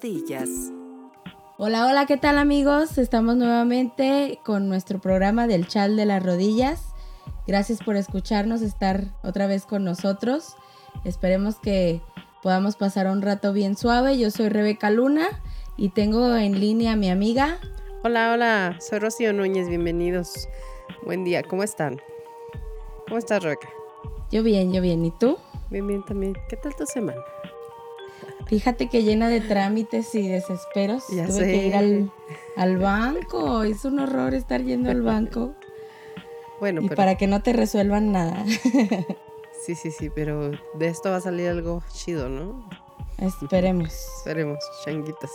rodillas. Hola, hola, ¿qué tal amigos? Estamos nuevamente con nuestro programa del Chal de las Rodillas. Gracias por escucharnos, estar otra vez con nosotros. Esperemos que podamos pasar un rato bien suave. Yo soy Rebeca Luna y tengo en línea a mi amiga. Hola, hola, soy Rocío Núñez, bienvenidos. Buen día, ¿cómo están? ¿Cómo estás, Rebeca? Yo bien, yo bien. ¿Y tú? Bien, bien también. ¿Qué tal tu semana? Fíjate que llena de trámites y desesperos. Ya Tuve sé. que ir al, al banco. Es un horror estar yendo al banco. Bueno, y pero para que no te resuelvan nada. sí, sí, sí, pero de esto va a salir algo chido, ¿no? Esperemos. Esperemos, changuitas.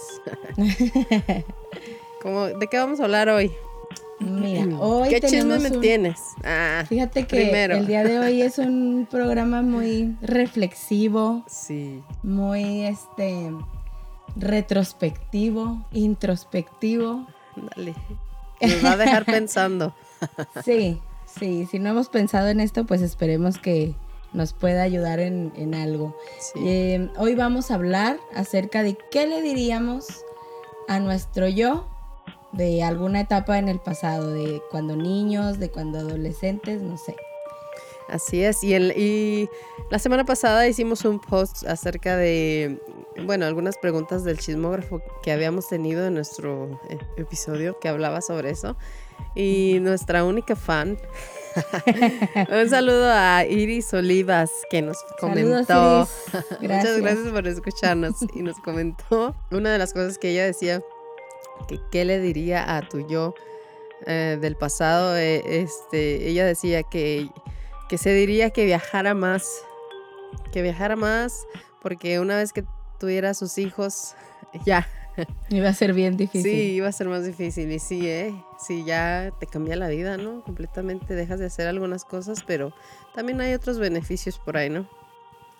¿Cómo, ¿De qué vamos a hablar hoy? Mira, hoy ¿Qué chisme me un- tienes? Ah, Fíjate que Primero. el día de hoy es un programa muy reflexivo, sí. muy este retrospectivo, introspectivo. Dale. Nos va a dejar pensando. Sí, sí, si no hemos pensado en esto, pues esperemos que nos pueda ayudar en, en algo. Sí. Eh, hoy vamos a hablar acerca de qué le diríamos a nuestro yo de alguna etapa en el pasado, de cuando niños, de cuando adolescentes, no sé. Así es. Y, el, y la semana pasada hicimos un post acerca de, bueno, algunas preguntas del chismógrafo que habíamos tenido en nuestro eh, episodio que hablaba sobre eso. Y nuestra única fan, un saludo a Iris Olivas que nos comentó. Saludos, Iris. Muchas Gracias. gracias por escucharnos. Y nos comentó una de las cosas que ella decía, que qué le diría a tu yo eh, del pasado. eh, este, ella decía que, que se diría que viajara más, que viajara más, porque una vez que tuviera sus hijos, ya, Iba a ser bien difícil. sí, iba a ser más difícil. Y sí, ¿eh? Sí, ya te cambia la vida, ¿no? Completamente dejas de hacer algunas cosas, pero también hay otros beneficios por ahí, ¿no?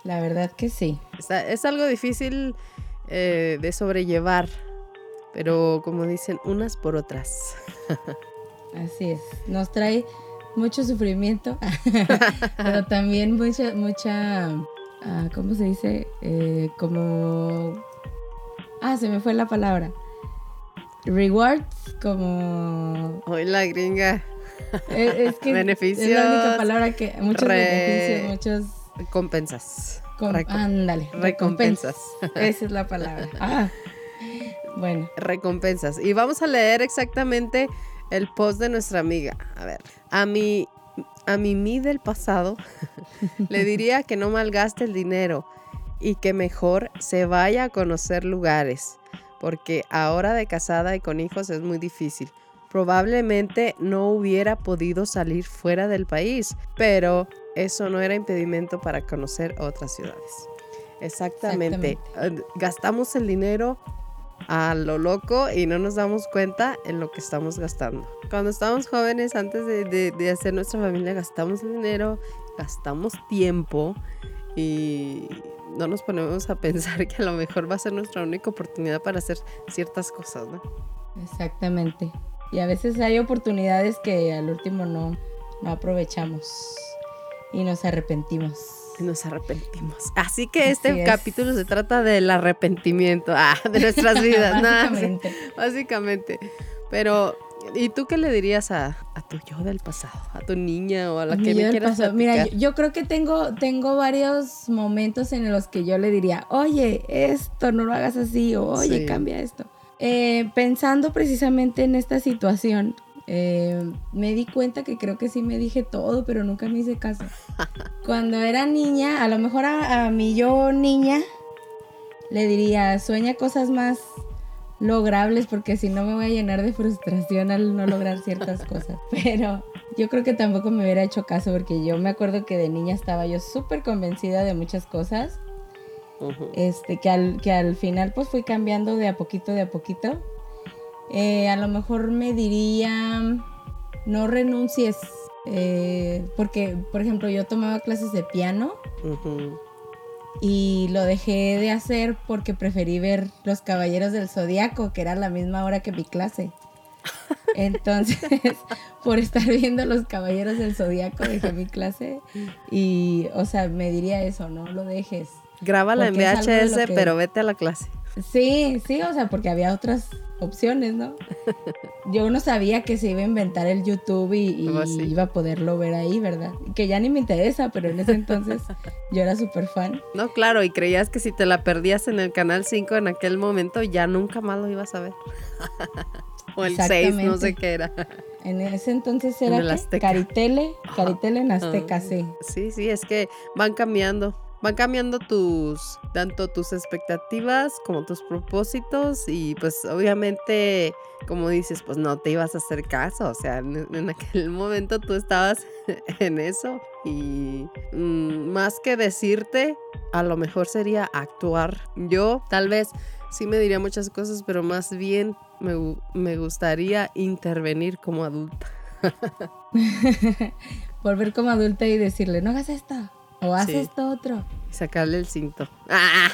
La verdad que sí. Está- es algo difícil eh, de sobrellevar, pero como dicen, unas por otras. Así es. Nos trae mucho sufrimiento, pero también mucha, mucha, ah, ¿cómo se dice? Eh, como, ah, se me fue la palabra. Rewards, como, Hoy la gringa, eh, es que es Beneficios, la única palabra que, muchos re- beneficios, muchos, compensas. com- Recom- ándale, recompensas. Esa es la palabra. Ah, bueno, Recompensas. Y vamos a leer exactamente el post de nuestra amiga. A ver, a mi, a mi mí del pasado le diría que no malgaste el dinero y que mejor se vaya a conocer lugares, porque ahora de casada y con hijos es muy difícil. Probablemente no hubiera podido salir fuera del país, pero eso no era impedimento para conocer otras ciudades. Exactamente. Eh, Gastamos el dinero a lo loco y no nos damos cuenta en lo que estamos gastando. Cuando estábamos jóvenes, antes de, de- hacer nuestra familia, gastamos dinero, gastamos tiempo y no nos ponemos a pensar que a lo mejor va a ser nuestra única oportunidad para hacer ciertas cosas, ¿no? exactamente. Y a veces hay oportunidades que al último no, no aprovechamos y nos arrepentimos. Nos arrepentimos. Así que este es. capítulo se trata del arrepentimiento ah, de nuestras vidas, nada, Básicamente. básicamente. Pero, ¿y tú qué le dirías a, a tu yo del pasado? ¿A tu niña o a la que yo me quieras. Mira, yo, yo creo que tengo, tengo varios momentos en los que yo le diría, oye, esto no lo hagas así, o oye, Sí. cambia esto. Eh, pensando precisamente en esta situación, eh, me di cuenta que creo que sí me dije todo, pero nunca me hice caso. Cuando era niña, a lo mejor a, a mi yo niña, le diría, sueña cosas más logrables porque si no me voy a llenar de frustración al no lograr ciertas cosas. Pero yo creo que tampoco me hubiera hecho caso porque yo me acuerdo que de niña estaba yo súper convencida de muchas cosas, este, que, al, que al final pues fui cambiando de a poquito, de a poquito. Eh, a lo mejor me diría, no renuncies, eh, porque por ejemplo yo tomaba clases de piano y lo dejé de hacer porque preferí ver Los Caballeros del Zodiaco, que era la misma hora que mi clase. Entonces, por estar viendo Los Caballeros del Zodiaco, dejé mi clase y, o sea, me diría eso, no lo dejes. Grábala en VHS, que- pero vete a la clase. Sí, sí, o sea, porque había otras opciones, ¿no? Yo no sabía que se iba a inventar el YouTube y, Oh, sí. iba a poderlo ver ahí, ¿verdad? Que ya ni me interesa, pero en ese entonces yo era súper fan. No, claro, y creías que si te la perdías en el canal 5 en aquel momento, ya nunca más lo ibas a ver. o el 6, no sé qué era. En ese entonces En era. Azteca. Caritele, Caritele en Azteca, Ah, sí. Sí, sí, es que van cambiando. Van cambiando tus, tanto tus expectativas como tus propósitos y pues obviamente, como dices, pues no te ibas a hacer caso, o sea, en, aquel momento tú estabas en eso y mm, más que decirte, a lo mejor sería actuar. Yo tal vez sí me diría muchas cosas, pero más bien me, me gustaría intervenir como adulta. Volver como adulta y decirle, no hagas esto, o haz Sí. esto otro. Y sacarle el cinto. ¡Ah!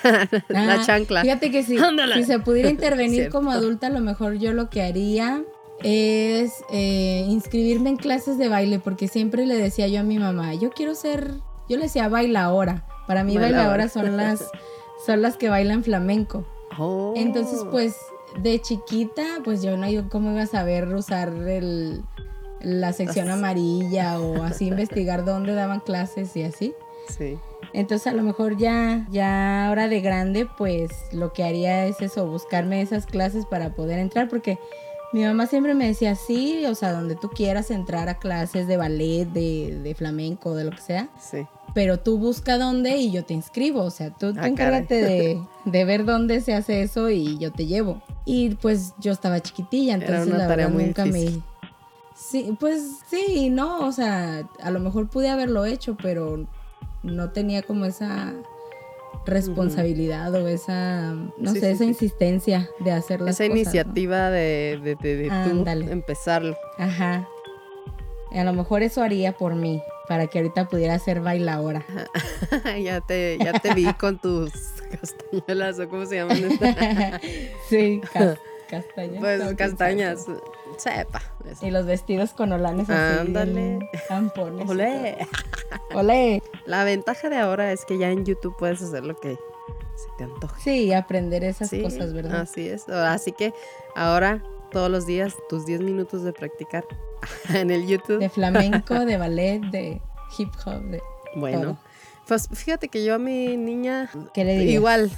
La Ah, chancla. Fíjate que si, si se pudiera intervenir como adulta, a lo mejor yo lo que haría es eh, inscribirme en clases de baile, porque siempre le decía yo a mi mamá, yo quiero ser, yo le decía bailaora. Para mí Bailaora. bailaora son las, son las que bailan flamenco. Oh. Entonces, pues, de chiquita, pues yo no yo cómo iba a saber usar el, la sección amarilla o así investigar dónde daban clases y así. Sí. Entonces a lo mejor ya, ya ahora de grande, pues lo que haría es eso, buscarme esas clases para poder entrar, porque mi mamá siempre me decía, sí, o sea, donde tú quieras entrar a clases de ballet, de, de flamenco, de lo que sea, Sí. pero tú busca dónde y yo te inscribo, o sea, tú, Ah, encárgate de, de ver dónde se hace eso y yo te llevo. Y pues yo estaba chiquitilla, Era entonces una la tarea verdad muy nunca difícil. me... Sí, pues sí, no, o sea, a lo mejor pude haberlo hecho, pero no tenía como esa responsabilidad o esa, no Sí, sé, sí, esa sí. insistencia de hacer las Esa cosas, ¿no? iniciativa de, de, de- de tú empezarlo. Ajá. A lo mejor eso haría por mí, para que ahorita pudiera ser bailaora. ya, te, ya te vi con tus castañuelas o cómo se llaman. estas? sí, castañas. pues castañas. Sabe. Sepa. eso. Y los vestidos con olanes así. Ándale. Tampones. Olé. Olé. La ventaja de ahora es que ya en YouTube puedes hacer lo que se te antoje. Sí, aprender esas Sí, cosas, ¿verdad? Así es. Así que ahora, todos los días, tus 10 minutos de practicar en el YouTube. De flamenco, de ballet, de hip hop, de Bueno, todo. pues fíjate que yo a mi niña ¿Qué le dirías? igual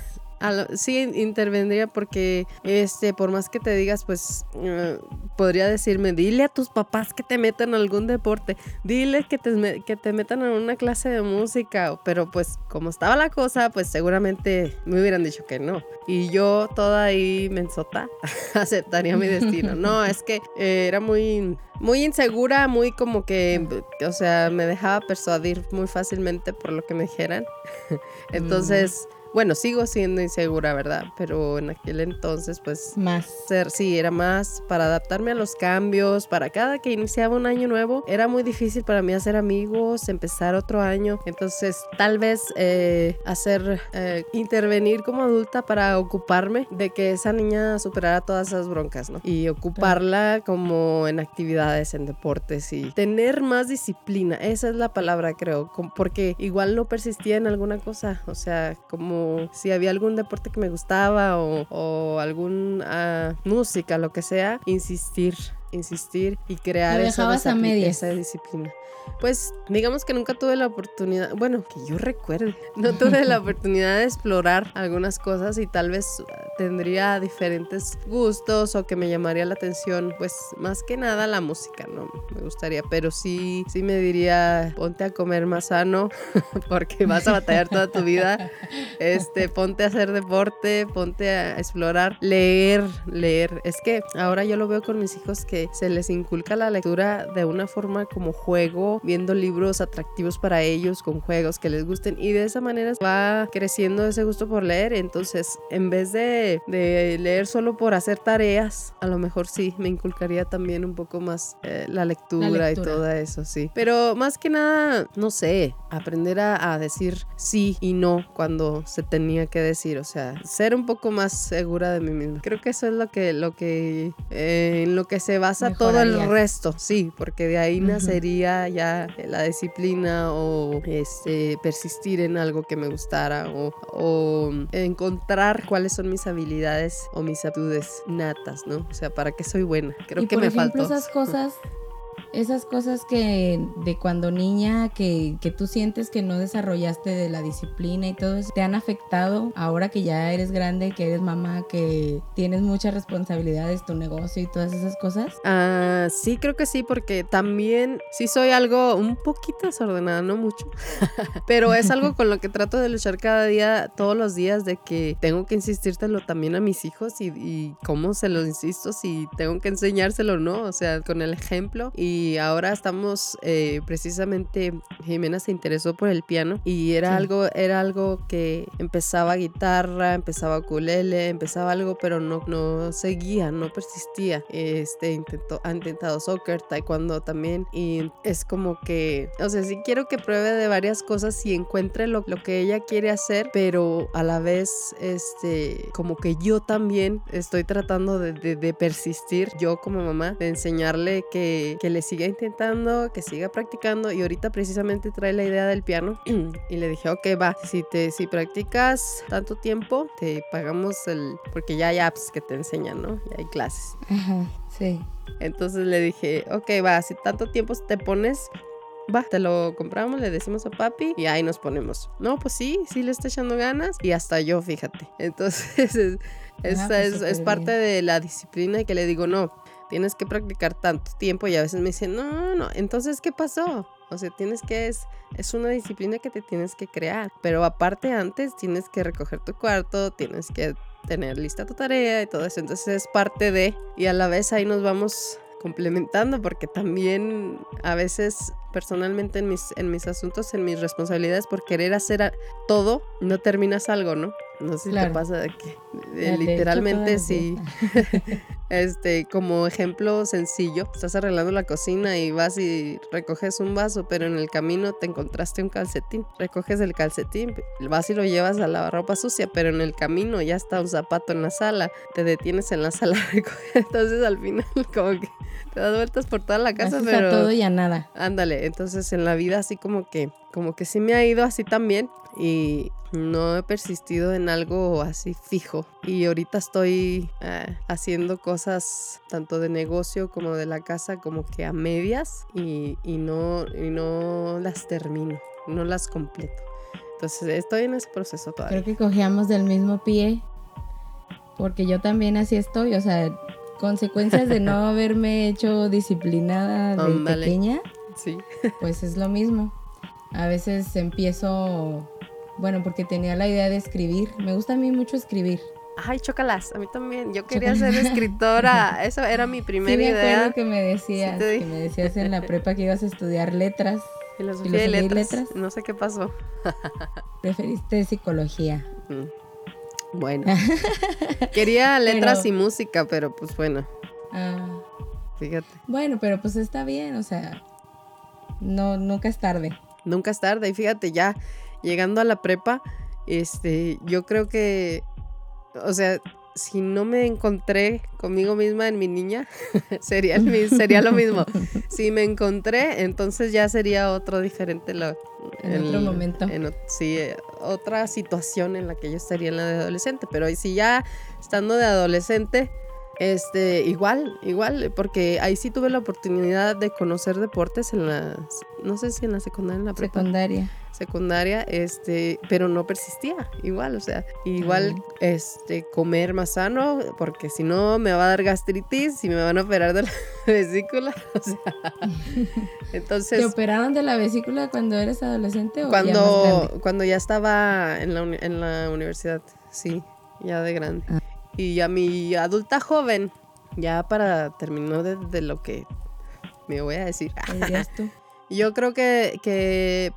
lo- sí intervendría porque este por más que te digas pues eh, podría decirme dile a tus papás que te metan a algún deporte dile que te, que te metan a una clase de música pero pues como estaba la cosa pues seguramente me hubieran dicho que no. Y yo toda ahí mensota aceptaría mi destino. No es que eh, era muy muy insegura muy como que o sea me dejaba persuadir muy fácilmente por lo que me dijeran. Entonces bueno, sigo siendo insegura, ¿verdad? Pero en aquel entonces, pues, Más. ser, sí, era más para adaptarme a los cambios, para cada que iniciaba un año nuevo, era muy difícil para mí hacer amigos, empezar otro año. Entonces, tal vez eh, hacer, eh, intervenir como adulta para ocuparme de que esa niña superara todas esas broncas, ¿no? Y ocuparla como en actividades, en deportes y tener más disciplina. Esa es la palabra, creo, porque igual no persistía en alguna cosa, o sea, como si había algún deporte que me gustaba o, o algún ah, música, lo que sea, insistir, insistir y crear esa, dejabas a disapli- medias. esa disciplina. Pues digamos que nunca tuve la oportunidad, bueno, que yo recuerde, no tuve la oportunidad de explorar algunas cosas y tal vez ah, tendría diferentes gustos o que me llamaría la atención, pues más que nada la música, no me gustaría, pero sí, sí me diría, ponte a comer más sano porque vas a batallar toda tu vida, este, ponte a hacer deporte, ponte a explorar, leer, leer. Es que ahora yo lo veo con mis hijos que se les inculca la lectura de una forma como juego, viendo libros atractivos para ellos, con juegos que les gusten y de esa manera va creciendo ese gusto por leer. Entonces, en vez de, de leer solo por hacer tareas, a lo mejor sí me inculcaría también un poco más eh, la, lectura y lectura. todo eso, sí. Pero más que nada, no sé, aprender a, a decir sí y no cuando se tenía que decir, o sea, ser un poco más segura de mí misma. Creo que eso es lo que, lo que, eh, en lo que se basa pasa todo el resto, sí, porque de ahí nacería ya la disciplina o este, persistir en algo que me gustara o, o, encontrar cuáles son mis habilidades o mis aptitudes natas, ¿no? O sea, para qué soy buena. Creo que por me ejemplo, faltó. esas cosas esas cosas que de cuando niña que, que, tú sientes que no desarrollaste de la disciplina y todo eso, te han afectado ahora que ya eres grande, que eres mamá, que tienes muchas responsabilidades, tu negocio y todas esas cosas? Ah, sí, creo que sí, porque también sí soy algo un poquito desordenada, no mucho, pero es algo con lo que trato de luchar cada día, todos los días, de que tengo que insistírtelo también a mis hijos y, cómo se lo insisto, si tengo que enseñárselo o no, o sea, con el ejemplo y y ahora estamos eh, precisamente Jimena se interesó por el piano y era sí. algo era algo que empezaba guitarra empezaba ukulele empezaba algo pero no no seguía no persistía este intentó ha intentado soccer taekwondo también y es como que o sea sí quiero que pruebe de varias cosas y encuentre lo, lo que ella quiere hacer pero a la vez este como que yo también estoy tratando de, de, de persistir yo como mamá de enseñarle que, que siga intentando, que siga practicando y ahorita precisamente trae la idea del piano y le dije, ok, va, si, te, si practicas tanto tiempo, te pagamos el, porque ya hay apps que te enseñan, ¿no? Ya hay clases. Ajá, sí. Entonces le dije, ok, va, si tanto tiempo te pones, va, te lo compramos, le decimos a papi y ahí nos ponemos. No, pues sí, sí le está echando ganas y hasta yo, fíjate. Entonces, es, esa ah, pues es, es parte de la disciplina que le digo, no, tienes que practicar tanto tiempo y a veces me dicen, no, no, entonces, ¿qué pasó? O sea, tienes que, es, es una disciplina que te tienes que crear. Pero aparte antes tienes que recoger tu cuarto, tienes que tener lista tu tarea y todo eso. Entonces es parte de, y a la vez ahí nos vamos complementando porque también a veces personalmente en mis, en mis asuntos, en mis responsabilidades por querer hacer todo, no terminas algo, ¿no? No sé si claro. te pasa de que de, literalmente sí. este, como ejemplo sencillo, estás arreglando la cocina y vas y recoges un vaso, pero en el camino te encontraste un calcetín. Recoges el calcetín, vas y lo llevas a la ropa sucia, pero en el camino ya está un zapato en la sala, te detienes en la sala, entonces al final como que te das vueltas por toda la casa, Haces pero a todo y a nada. Ándale, entonces en la vida así como que como que sí me ha ido así también y no he persistido en algo así fijo y ahorita estoy eh, haciendo cosas tanto de negocio como de la casa como que a medias y, y, no, y no las termino, no las completo. Entonces estoy en ese proceso todavía. Creo que cogíamos del mismo pie porque yo también así estoy, o sea, consecuencias de no haberme hecho disciplinada de Andale. pequeña. Sí. Pues es lo mismo. A veces empiezo, bueno, porque tenía la idea de escribir. Me gusta a mí mucho escribir. Ay, chocalas, a mí también. Yo quería ser escritora. Esa era mi primera sí, me idea. acuerdo que me decías, sí que me decías en la prepa que ibas a estudiar letras. Filosofía, Filosofía y letras. letras. No sé qué pasó. Preferiste psicología. Mm. Bueno. Quería letras pero... y música, pero pues bueno. Ah. Fíjate. Bueno, pero pues está bien, o sea, no, nunca es tarde. Nunca es tarde. Y fíjate, ya llegando a la prepa, este, yo creo que, o sea, si no me encontré conmigo misma en mi niña, sería, el, sería lo mismo. Si me encontré, entonces ya sería otro diferente. Lo, en el, otro momento. En, sí, otra situación en la que yo estaría en la de adolescente. Pero si ya estando de adolescente, este, igual, igual, porque ahí sí tuve la oportunidad de conocer deportes en la, no sé si en la secundaria, en la prepa. Secundaria. Secundaria, este, pero no persistía, igual, o sea, igual, este, comer más sano, porque si no me va a dar gastritis y me van a operar de la vesícula, o sea, entonces. ¿Te operaron de la vesícula cuando eres adolescente o cuando, ya cuando ya estaba en la, en la universidad, sí, ya de grande. Ah. Y a mi adulta joven, ya para terminar de, de lo que me voy a decir. tú? Yo creo que, que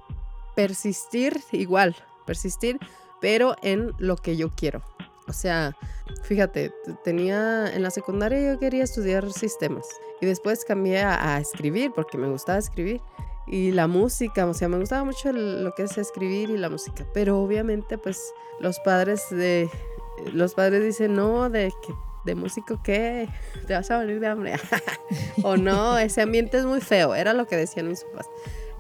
persistir igual, persistir, pero en lo que yo quiero. O sea, fíjate, tenía en la secundaria yo quería estudiar sistemas y después cambié a, a escribir porque me gustaba escribir y la música, o sea, me gustaba mucho el, lo que es escribir y la música, pero obviamente pues los padres de los padres dicen, "No, de que de músico qué, te vas a morir de hambre. o no, ese ambiente es muy feo, era lo que decían mis papás.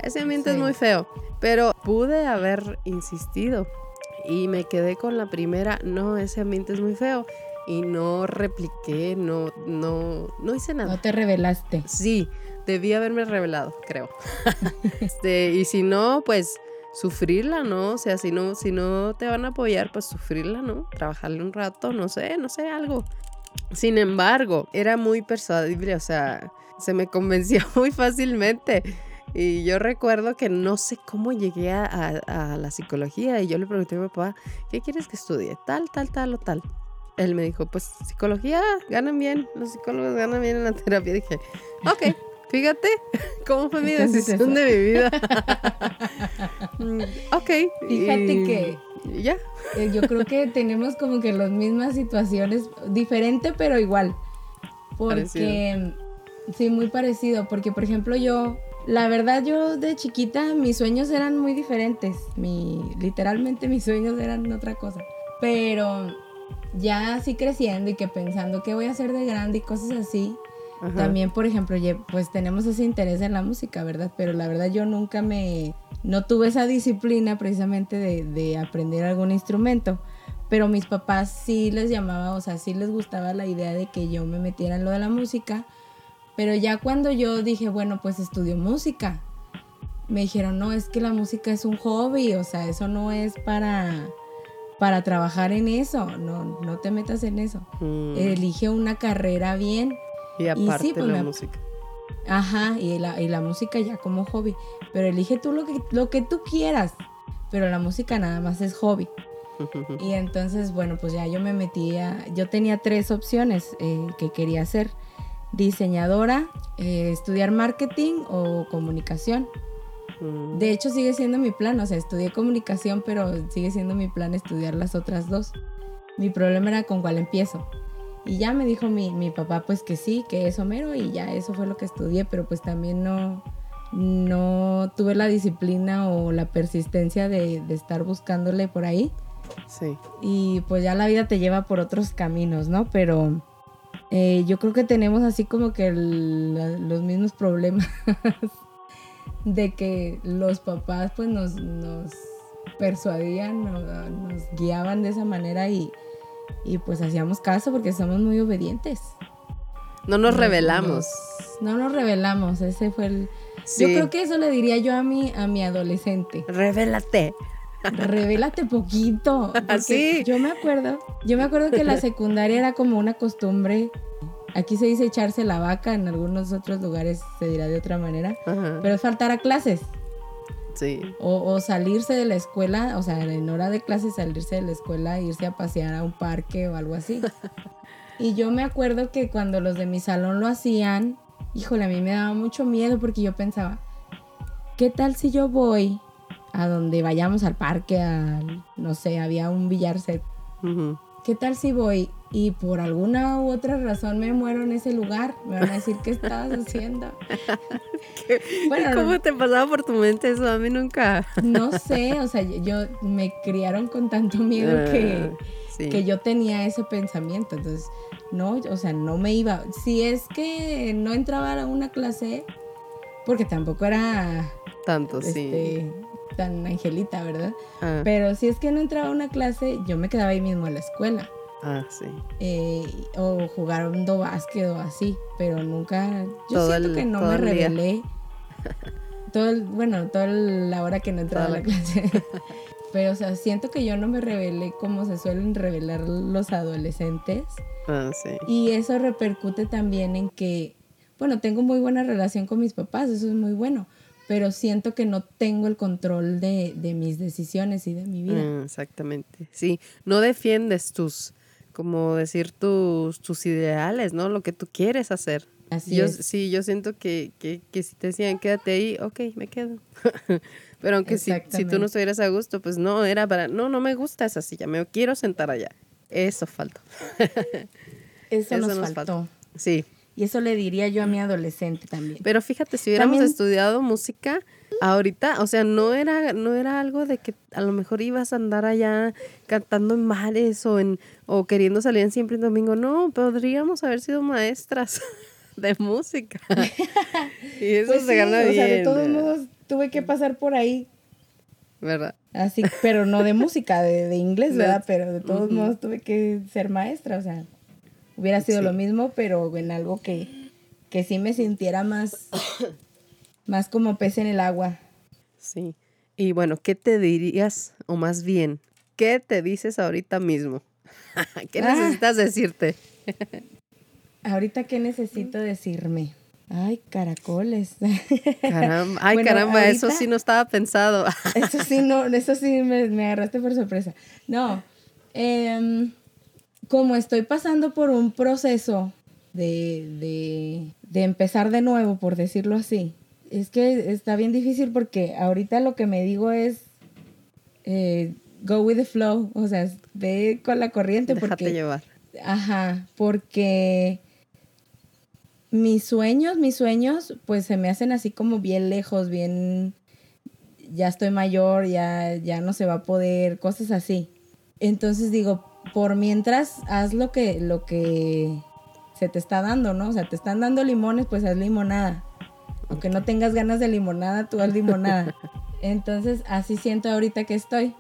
Ese ambiente es muy feo, pero pude haber insistido y me quedé con la primera, no, ese ambiente es muy feo y no repliqué, no, no, no hice nada. No te revelaste. Sí, debí haberme revelado, creo. este, y si no, pues sufrirla, ¿no? O sea, si no, si no te van a apoyar, pues sufrirla, ¿no? Trabajarle un rato, no sé, no sé, algo. Sin embargo, era muy persuadible, o sea, se me convencía muy fácilmente. Y yo recuerdo que no sé cómo llegué a, a, la psicología y yo le pregunté a mi papá, ¿qué quieres que estudie? Tal, tal, tal o tal. Él me dijo, pues psicología, ganan bien, los psicólogos ganan bien en la terapia. Y dije, ok, Fíjate cómo fue mi decisión de mi vida. Mm, ok. Fíjate que. Ya. Eh, yo creo que tenemos como que las mismas situaciones, diferente pero igual. Porque. Sí, muy parecido. Porque, por ejemplo, yo. La verdad, yo de chiquita, mis sueños eran muy diferentes. Mi, literalmente, mis sueños eran otra cosa. Pero ya así creciendo y que pensando qué voy a hacer de grande y cosas así también, por ejemplo, pues tenemos ese interés en la música, ¿verdad? Pero la verdad yo nunca me, no tuve esa disciplina precisamente de, aprender algún instrumento. Pero mis papás sí les llamaba, o sea, sí les gustaba la idea de que yo me metiera en lo de la música. Pero ya cuando yo dije, bueno, pues estudio música, me dijeron, no, es que la música es un hobby, o sea, eso no es para, para trabajar en eso, no, no te metas en eso. Mm. Elige una carrera bien. Y aparte pues, la música. Ajá, y la, y la música ya como hobby. Pero elige tú lo que, lo que tú quieras. Pero la música nada más es hobby. y entonces, bueno, pues ya yo me metía, yo tenía tres opciones eh, que quería hacer. Diseñadora, eh, estudiar marketing o comunicación. Mm. De hecho, sigue siendo mi plan, o sea, estudié comunicación, pero sigue siendo mi plan estudiar las otras dos. Mi problema era con cuál empiezo. Y ya me dijo mi, mi papá pues que sí, que es Homero y ya eso fue lo que estudié, pero pues también no, no tuve la disciplina o la persistencia de, estar buscándole por ahí. Sí. Y pues ya la vida te lleva por otros caminos, ¿no? Pero eh, yo creo que tenemos así como que los mismos problemas de que los papás pues nos, nos persuadían, nos, nos guiaban de esa manera y y pues hacíamos caso porque somos muy obedientes. No nos revelamos. no nos revelamos, ese fue el... Yo creo que eso le diría yo a mi, a mi adolescente. Revélate. Revélate poquito. Así. Yo me acuerdo, yo me acuerdo que la secundaria era como una costumbre. Aquí se dice echarse la vaca, en algunos otros lugares se dirá de otra manera. Pero es faltar a clases. O, salirse de la escuela, o sea, en hora de clase salirse de la escuela, e irse a pasear a un parque o algo así. y yo me acuerdo que cuando los de mi salón lo hacían, híjole, a mí me daba mucho miedo porque yo pensaba, ¿qué tal si yo voy a donde vayamos al parque, a, no sé, había un billar set? ¿Qué tal si voy y por alguna u otra razón me muero en ese lugar, me van a decir qué estabas haciendo. bueno, ¿Cómo te pasaba por tu mente eso? A mí nunca. no sé, o sea, yo me criaron con tanto miedo que, ah, que yo tenía ese pensamiento. Entonces, no, o sea, no me iba. Si es que no entraba a una clase, porque tampoco era tanto, sí. Este, tan angelita, ¿verdad? Ah. Pero si es que no entraba a una clase, yo me quedaba ahí mismo en la escuela. Ah, sí. Eh, o jugando básquet o así, pero nunca. Yo siento que no me revelé. todo el, bueno, toda la hora que no entraba a la clase. pero, o sea, siento que yo no me revelé como se suelen revelar los adolescentes. Ah, sí. Y eso repercute también en que, bueno, tengo muy buena relación con mis papás, eso es muy bueno pero siento que no tengo el control de, de mis decisiones y de mi vida. Ah, exactamente, sí, no defiendes tus, como decir tus, tus ideales, ¿no? Lo que tú quieres hacer. Así yo, es. Sí, yo siento que, que, que, si te decían quédate ahí, ok, me quedo. Pero aunque si, si tú no estuvieras a gusto, pues no, era para, no, no me gusta esa silla, me quiero sentar allá. Eso faltó. Eso, nos, faltó. Sí. Y eso le diría yo a mi adolescente también. Pero fíjate, si hubiéramos estudiado música, ahorita, o sea, no era, no era algo de que a lo mejor ibas a andar allá cantando en mares o en, o queriendo salir en siempre en domingo. No, podríamos haber sido maestras de música. y eso pues se gana bien. O sea, de todos modos tuve que pasar por ahí. ¿Verdad? Así, pero no de música, de, inglés, ¿verdad? Pero de todos modos tuve que ser maestra, o sea, hubiera sido lo mismo, pero en algo que, que sí me sintiera más, más como pez en el agua. Sí. Y bueno, ¿qué te dirías, o más bien, qué te dices ahorita mismo? ¿Qué ah. necesitas decirte? ahorita, ¿qué necesito decirme? Ay, caracoles. Caramba, ay, caramba, eso sí no estaba pensado. eso sí, no, eso sí me, agarraste por sorpresa. No, em, como estoy pasando por un proceso de, de, empezar de nuevo, por decirlo así, es que está bien difícil porque ahorita lo que me digo es eh, go with the flow, o sea, ve con la corriente. Déjate porque, llevar. Ajá, porque mis sueños, mis sueños, pues se me hacen así como bien lejos, bien, ya estoy mayor, ya, ya no se va a poder, cosas así. Entonces digo, por mientras haz lo que, lo que se te está dando, ¿no? O sea, te están dando limones, pues haz limonada. Aunque no tengas ganas de limonada, tú haz limonada. Entonces, así siento ahorita que estoy.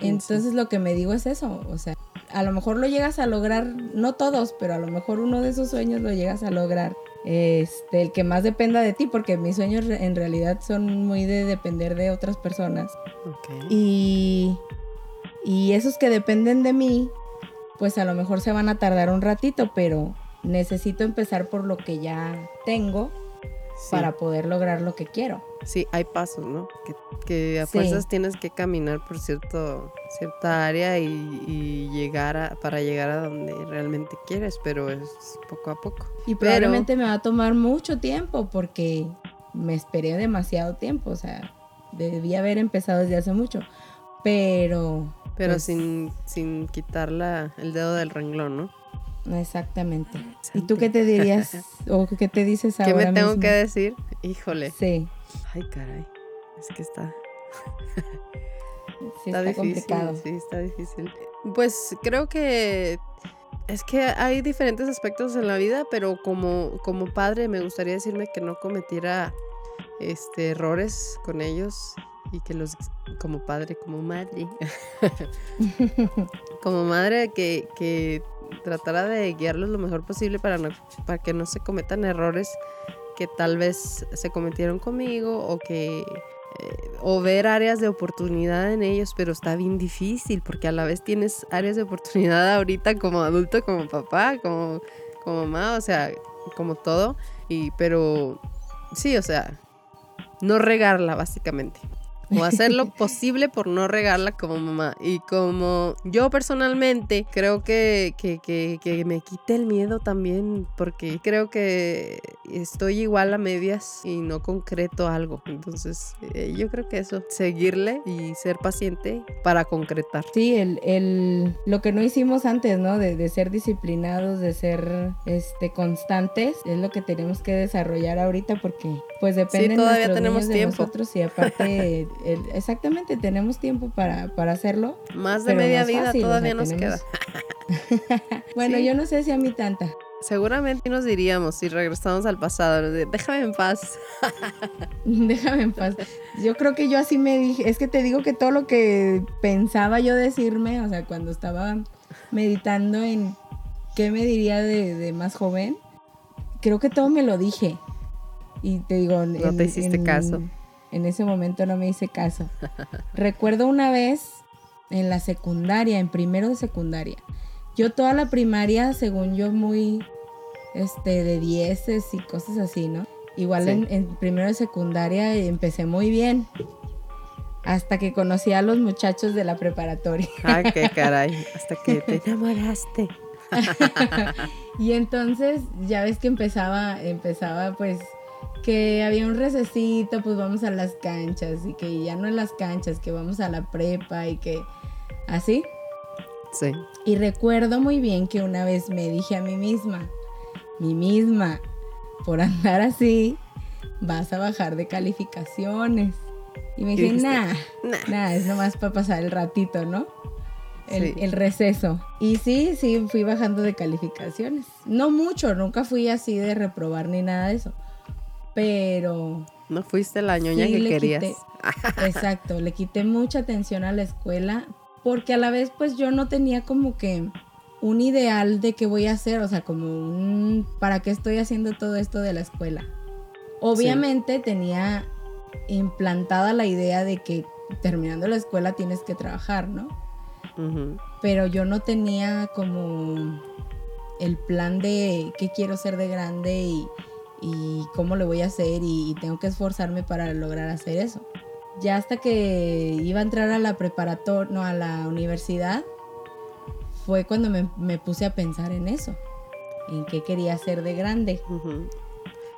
Entonces, lo que me digo es eso, o sea, a lo mejor lo llegas a lograr, no todos, pero a lo mejor uno de esos sueños lo llegas a lograr. Este, el que más dependa de ti, porque mis sueños en realidad son muy de depender de otras personas. Y, y esos que dependen de mí, pues a lo mejor se van a tardar un ratito, pero necesito empezar por lo que ya tengo para poder lograr lo que quiero. Sí, hay pasos, ¿no? Que, a fuerzas tienes que caminar por cierto, cierta área y, llegar a, para llegar a donde realmente quieres, pero es poco a poco. Y probablemente me va a tomar mucho tiempo porque me esperé demasiado tiempo, o sea, debía haber empezado desde hace mucho, pero... Pero pues sin, sin quitar el dedo del renglón, ¿no? Exactamente. ¿Y tú qué te dirías o qué te dices ahora? ¿Qué me tengo que decir? Híjole. Sí. Ay, caray. Es que está. sí, está, difícil, complicado. Sí, está difícil. Pues creo que es que hay diferentes aspectos en la vida, pero como, como padre me gustaría decirme que no cometiera este, errores con ellos y que los, como padre, como madre, como madre que, que tratara de guiarlos lo mejor posible para, no, para que no se cometan errores que tal vez se cometieron conmigo o que eh, o ver áreas de oportunidad en ellos, pero está bien difícil porque a la vez tienes áreas de oportunidad ahorita como adulto, como papá, como, como mamá, o sea, como todo, y pero sí, o sea, no regarla básicamente o hacer lo posible por no regarla como mamá. Y como yo personalmente creo que, que, que, me quite el miedo también, porque creo que estoy igual a medias y no concreto algo. Entonces, eh, yo creo que eso, seguirle y ser paciente para concretar. Sí, el, el, lo que no hicimos antes, ¿no? De, de ser disciplinados, de ser este, constantes, es lo que tenemos que desarrollar ahorita porque pues depende sí, todavía tenemos tiempo. de nosotros y aparte exactamente, tenemos tiempo para, hacerlo. Más de media vida todavía nos queda. bueno, yo no sé si a mí tanta. Seguramente nos diríamos si regresamos al pasado, déjame en paz. déjame en paz. Yo creo que yo así me dije, es que te digo que todo lo que pensaba yo decirme, o sea, cuando estaba meditando en qué me diría de, más joven, creo que todo me lo dije. Y te digo, no te hiciste caso. En ese momento no me hice caso. Recuerdo una vez en la secundaria, en primero de secundaria. Yo toda la primaria, según yo, muy este, de dieces y cosas así, ¿no? Igual en, primero de secundaria empecé muy bien. Hasta que conocí a los muchachos de la preparatoria. Ay, qué caray. Hasta que te enamoraste. y entonces, ya ves que empezaba, empezaba pues que había un recesito, pues vamos a las canchas y que ya no en las canchas, que vamos a la prepa y que así. Sí. Y recuerdo muy bien que una vez me dije a mí misma, mí misma, por andar así, vas a bajar de calificaciones. Y me dije, nah, nah, es nomás para pasar el ratito, ¿no? El, receso. Y sí, sí, fui bajando de calificaciones. No mucho, nunca fui así de reprobar ni nada de eso. Pero... No fuiste la ñoña que querías. exacto, le quité mucha atención a la escuela porque a la vez pues yo no tenía como que un ideal de qué voy a hacer, o sea, como un, ¿para qué estoy haciendo todo esto de la escuela? Obviamente tenía implantada la idea de que terminando la escuela tienes que trabajar, ¿no? Pero yo no tenía como el plan de qué quiero ser de grande y, cómo lo voy a hacer y, tengo que esforzarme para lograr hacer eso. Ya hasta que iba a entrar a la preparatoria, no, a la universidad, fue cuando me, puse a pensar en eso, en qué quería ser de grande.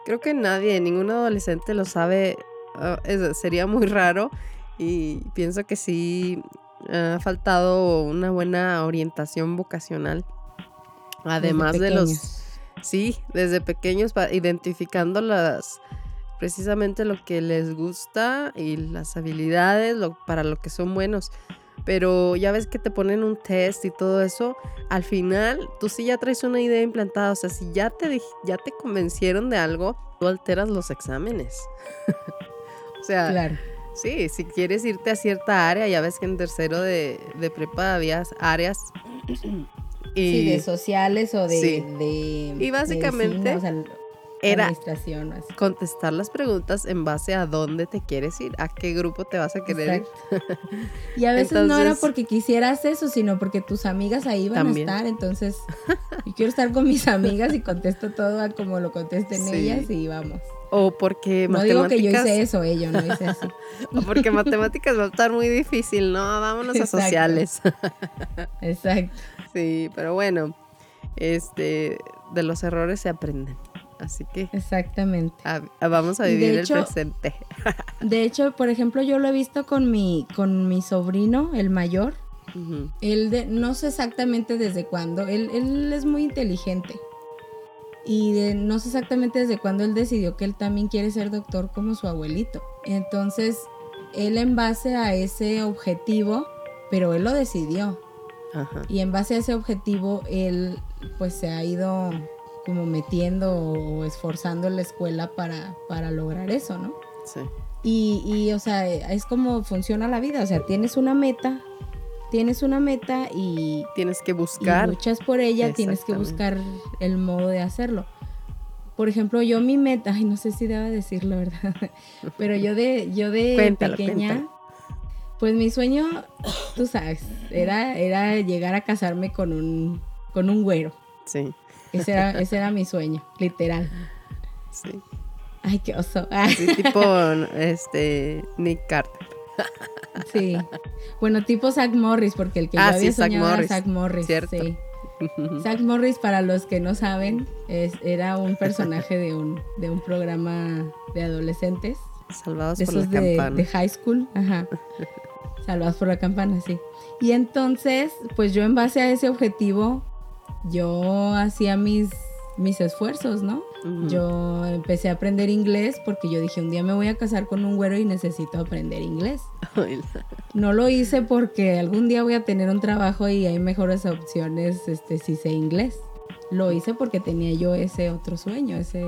Creo que nadie, ningún adolescente lo sabe, ah, sería muy raro y pienso que sí ha faltado una buena orientación vocacional. Además de los... Sí, desde pequeños, identificando las precisamente lo que les gusta y las habilidades para lo que son buenos. Pero ya ves que te ponen un test y todo eso, al final tú sí ya traes una idea implantada, o sea, si ya te, ya te convencieron de algo, tú alteras los exámenes. o sea, claro. Sí, si quieres irte a cierta área, ya ves que en tercero de, de prepa había áreas. Y, sí, de sociales o de... y básicamente era contestar las preguntas en base a dónde te quieres ir, a qué grupo te vas a querer ir. y a veces no era porque quisieras eso, sino porque tus amigas ahí van a estar, entonces yo quiero estar con mis amigas y contesto todo a como lo contesten ellas y vamos. O porque no digo que yo hice eso, ella no hice así. o porque matemáticas va a estar muy difícil, ¿no? Vámonos a sociales. Exacto. Sí, pero bueno, este, de los errores se aprenden. Así que. Exactamente. vamos a vivir el presente. de hecho, por ejemplo, yo lo he visto con mi, con mi sobrino, el mayor. Él de, no sé exactamente desde cuándo. Él, él es muy inteligente. Y no sé exactamente desde cuándo él decidió que él también quiere ser doctor como su abuelito. Entonces, él en base a ese objetivo, pero él lo decidió. Y en base a ese objetivo, él pues se ha ido como metiendo o esforzando en la escuela para, para lograr eso, ¿no? Sí. Y, y, o sea, es como funciona la vida, o sea, tienes una meta, tienes una meta y... Tienes que buscar. Y luchas por ella, tienes que buscar el modo de hacerlo. Por ejemplo, yo mi meta, ay, no sé si deba decirlo, ¿verdad? Pero yo de, yo de pequeña, pues mi sueño, tú sabes, era, era llegar a casarme con un, con un güero. Sí. Ese era, ese era mi sueño, literal. Sí. Ay, qué oso. Sí, tipo este Nick Carter. Sí. Bueno, tipo Zach Morris, porque el que ah, yo había soñado era Zach Morris. Cierto. Sí. Zach Morris, para los que no saben, es, era un personaje de un, de un programa de adolescentes. Salvados por la campana. De high school, ajá. Salvados por la campana, sí. Y entonces, pues yo en base a ese objetivo yo hacía mis, mis esfuerzos, ¿no? Yo empecé a aprender inglés porque yo dije, un día me voy a casar con un güero y necesito aprender inglés. no lo hice porque algún día voy a tener un trabajo y hay mejores opciones este, si sé inglés. Lo hice porque tenía yo ese otro sueño, ese,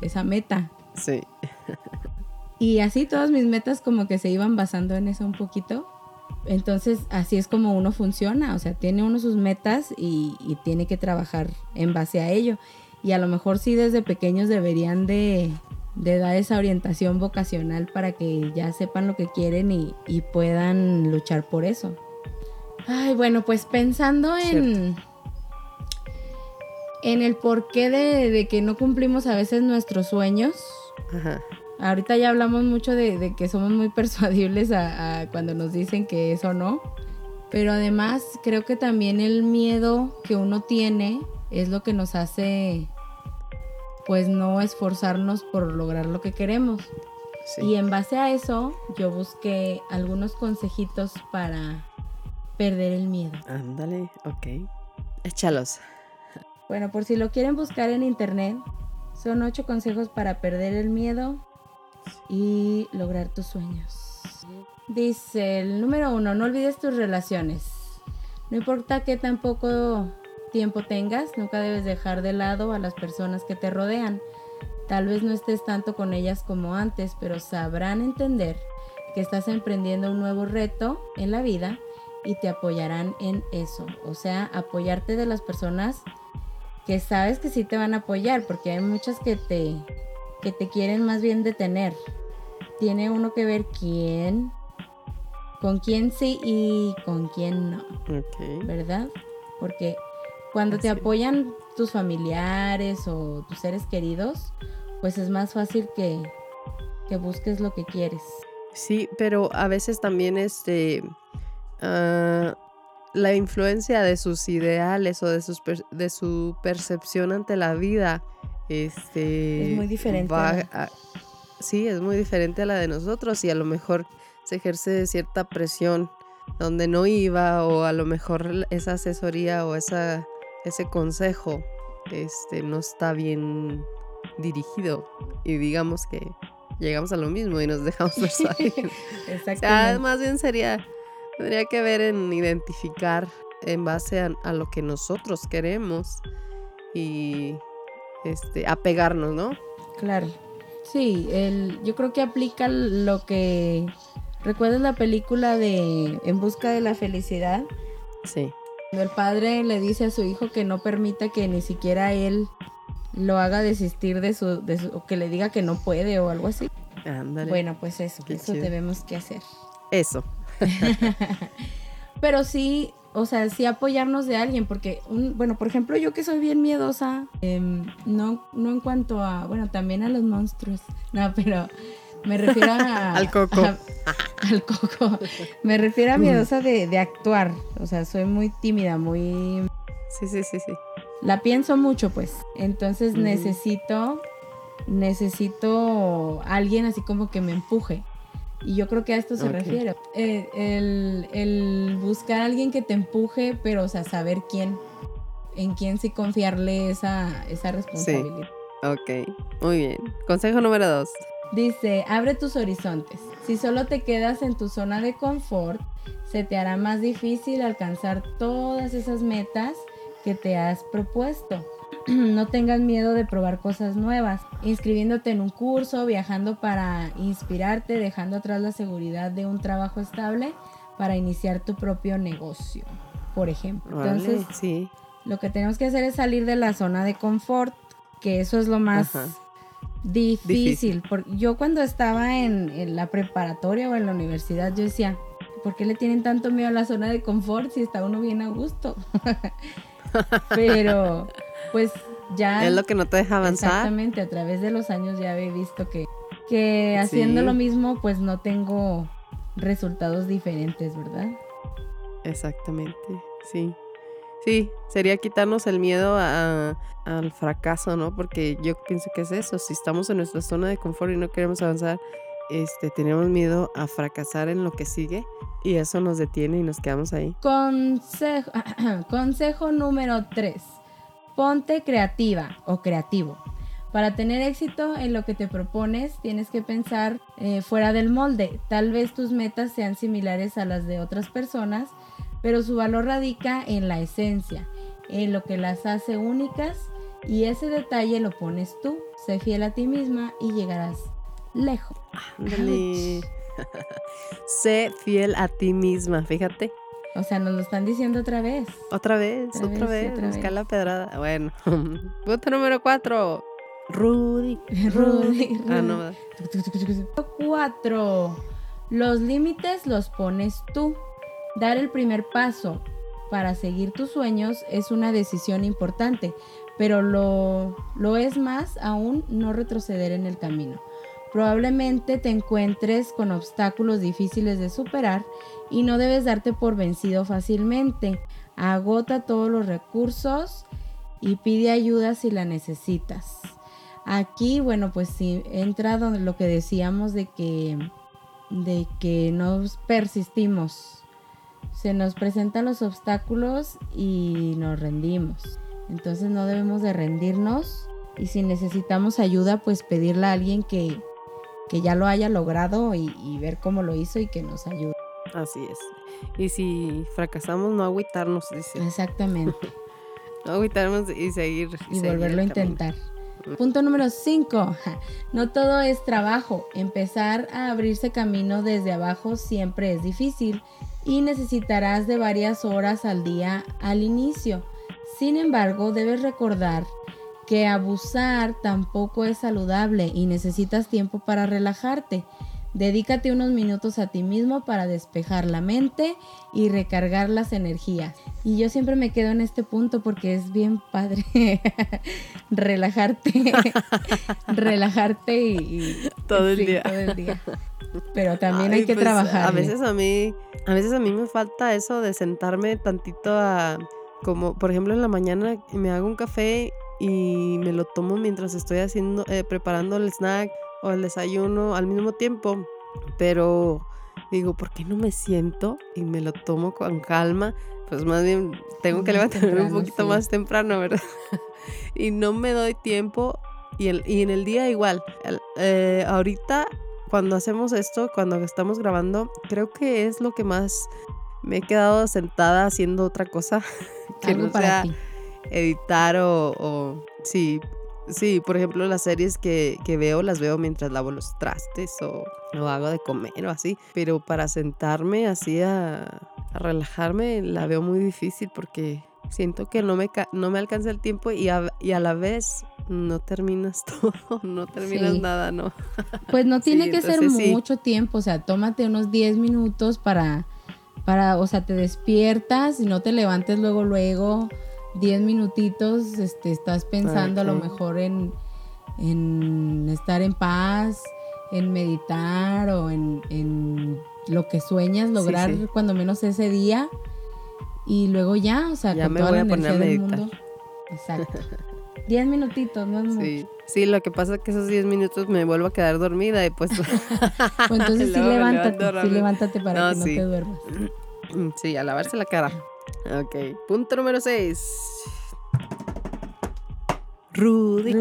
esa meta. Sí. y así todas mis metas como que se iban basando en eso un poquito. Entonces, así es como uno funciona, o sea, tiene uno sus metas y, tiene que trabajar en base a ello. Y a lo mejor sí desde pequeños deberían de, dar esa orientación vocacional para que ya sepan lo que quieren y, puedan luchar por eso. Ay, bueno, pues pensando en, en el porqué de, de que no cumplimos a veces nuestros sueños. Ajá. Ahorita ya hablamos mucho de, que somos muy persuadibles a, cuando nos dicen que eso no. Pero además creo que también el miedo que uno tiene es lo que nos hace pues no esforzarnos por lograr lo que queremos. Y en base a eso yo busqué algunos consejitos para perder el miedo. Ándale, ok. Échalos. Bueno, por si lo quieren buscar en internet, son ocho consejos para perder el miedo y lograr tus sueños. Dice el número uno, no olvides tus relaciones. No importa qué tan poco tiempo tengas, nunca debes dejar de lado a las personas que te rodean. Tal vez no estés tanto con ellas como antes, pero sabrán entender que estás emprendiendo un nuevo reto en la vida y te apoyarán en eso. O sea, apoyarte de las personas que sabes que sí te van a apoyar, porque hay muchas que te, que te quieren más bien detener. Tiene uno que ver quién, con quién sí y con quién no. ¿Verdad? Porque cuando te apoyan tus familiares o tus seres queridos, pues es más fácil que, que busques lo que quieres. Sí, pero a veces también este ah, la influencia de sus ideales o de, sus de su percepción ante la vida este es muy diferente. sí, es muy diferente a la de nosotros y a lo mejor se ejerce cierta presión donde no iba o a lo mejor esa asesoría o esa, ese consejo este, no está bien dirigido y digamos que llegamos a lo mismo y nos dejamos persuadir. Exactamente. más bien sería, tendría que ver en identificar en base a, lo que nosotros queremos y este, apegarnos, ¿no? Claro. Sí, el, yo creo que aplica lo que... ¿Recuerdas la película de En busca de la felicidad? Sí. Cuando el padre le dice a su hijo que no permita que ni siquiera él lo haga desistir de su, de su, o que le diga que no puede o algo así. Ándale. Bueno, pues eso, eso debemos que hacer. Eso. Pero sí, o sea, sí apoyarnos de alguien, porque, bueno, por ejemplo, yo que soy bien miedosa, em, no, no en cuanto a, bueno, también a los monstruos, no, pero me refiero a... al coco. al coco. Me refiero a miedosa de, de actuar, o sea, soy muy tímida, muy... Sí, sí, sí, sí la pienso mucho, pues. Entonces necesito, necesito alguien así como que me empuje. Y yo creo que a esto se refiere. Eh, el, buscar a alguien que te empuje, pero, o sea, saber quién, en quién sí confiarle esa, esa responsabilidad. Sí. Ok, muy bien. Consejo número dos. Dice, abre tus horizontes. Si solo te quedas en tu zona de confort, se te hará más difícil alcanzar todas esas metas que te has propuesto. no tengas miedo de probar cosas nuevas, inscribiéndote en un curso, viajando para inspirarte, dejando atrás la seguridad de un trabajo estable para iniciar tu propio negocio, por ejemplo. Entonces, sí. lo que tenemos que hacer es salir de la zona de confort, que eso es lo más difícil. Porque yo cuando estaba en, en la preparatoria o en la universidad, yo decía, ¿por qué le tienen tanto miedo a la zona de confort si está uno bien a gusto? Pero, pues ya. Es lo que no te deja avanzar. Exactamente, a través de los años ya he visto que, que haciendo lo mismo, pues no tengo resultados diferentes, ¿verdad? Exactamente, sí. Sí, sería quitarnos el miedo al fracaso, ¿no? Porque yo pienso que es eso. Si estamos en nuestra zona de confort y no queremos avanzar, este, tenemos miedo a fracasar en lo que sigue y eso nos detiene y nos quedamos ahí. Consejo, consejo número 3. Ponte creativa o creativo. Para tener éxito en lo que te propones, tienes que pensar eh, fuera del molde. Tal vez tus metas sean similares a las de otras personas, pero su valor radica en la esencia, en lo que las hace únicas y ese detalle lo pones tú. Sé fiel a ti misma y llegarás lejos. sé fiel a ti misma, fíjate. O sea, nos lo están diciendo otra vez. Otra vez, otra, vez, buscar la pedrada. Bueno, punto número cuatro. Rudy. Rudy. Ah, no. Cuatro. Los límites los pones tú. Dar el primer paso para seguir tus sueños es una decisión importante, pero lo, lo es más aún no retroceder en el camino. Probablemente te encuentres con obstáculos difíciles de superar y no debes darte por vencido fácilmente. Agota todos los recursos y pide ayuda si la necesitas. Aquí, bueno, pues sí, entra donde lo que decíamos de que, de que nos persistimos. Se nos presentan los obstáculos y nos rendimos. Entonces no debemos de rendirnos y si necesitamos ayuda, pues pedirle a alguien que, que ya lo haya logrado y, y ver cómo lo hizo y que nos ayude. Así es. Y si fracasamos, no agüitarnos, dice. Exactamente. No agüitarnos y seguir. Y seguir volverlo a intentar. Punto número 5. No todo es trabajo. Empezar a abrirse camino desde abajo siempre es difícil y necesitarás de varias horas al día al inicio. Sin embargo, debes recordar que abusar tampoco es saludable y necesitas tiempo para relajarte. Dedícate unos minutos a ti mismo para despejar la mente y recargar las energías. Y yo siempre me quedo en este punto porque es bien padre relajarte, relajarte y, y- Todo el sí, día. todo el día. Pero también Ay, hay que pues, trabajar. A veces a mí, a veces a mí me falta eso de sentarme tantito a, como por ejemplo en la mañana me hago un café y me lo tomo mientras estoy haciendo, eh, preparando el snack o el desayuno al mismo tiempo. Pero digo, ¿por qué no me siento y me lo tomo con calma? Pues más bien tengo que levantarme un poquito sí. más temprano, ¿verdad? y no me doy tiempo y, el- y en el día igual. El- eh, ahorita cuando hacemos esto, cuando estamos grabando, creo que es lo que más me he quedado sentada haciendo otra cosa que Algo no para sea ti. Editar o, o- sí, sí, por ejemplo las series que, que veo las veo mientras lavo los trastes o, o hago de comer o así, pero para sentarme así a, a relajarme la veo muy difícil porque siento que no me, no me alcanza el tiempo y a, y a la vez no terminas todo, no terminas Sí. nada, ¿no? Pues no tiene Sí, que ser sí. mucho tiempo, o sea, tómate unos 10 minutos para, para, o sea, te despiertas y no te levantes luego, luego, 10 minutitos, este, estás pensando a lo mejor en, en estar en paz, en meditar o en, en lo que sueñas lograr sí. cuando menos ese día y luego ya, o sea, Ya con me toda voy la a poner energía a del meditar. mundo. Exacto. 10 minutitos, no es mucho. Sí, sí, lo que pasa es que esos 10 minutos me vuelvo a quedar dormida y pues... Pues entonces sí Luego levántate, sí levántate para No, que no te duermas. Sí, a lavarse la cara. Ok. Punto número 6. Rudy.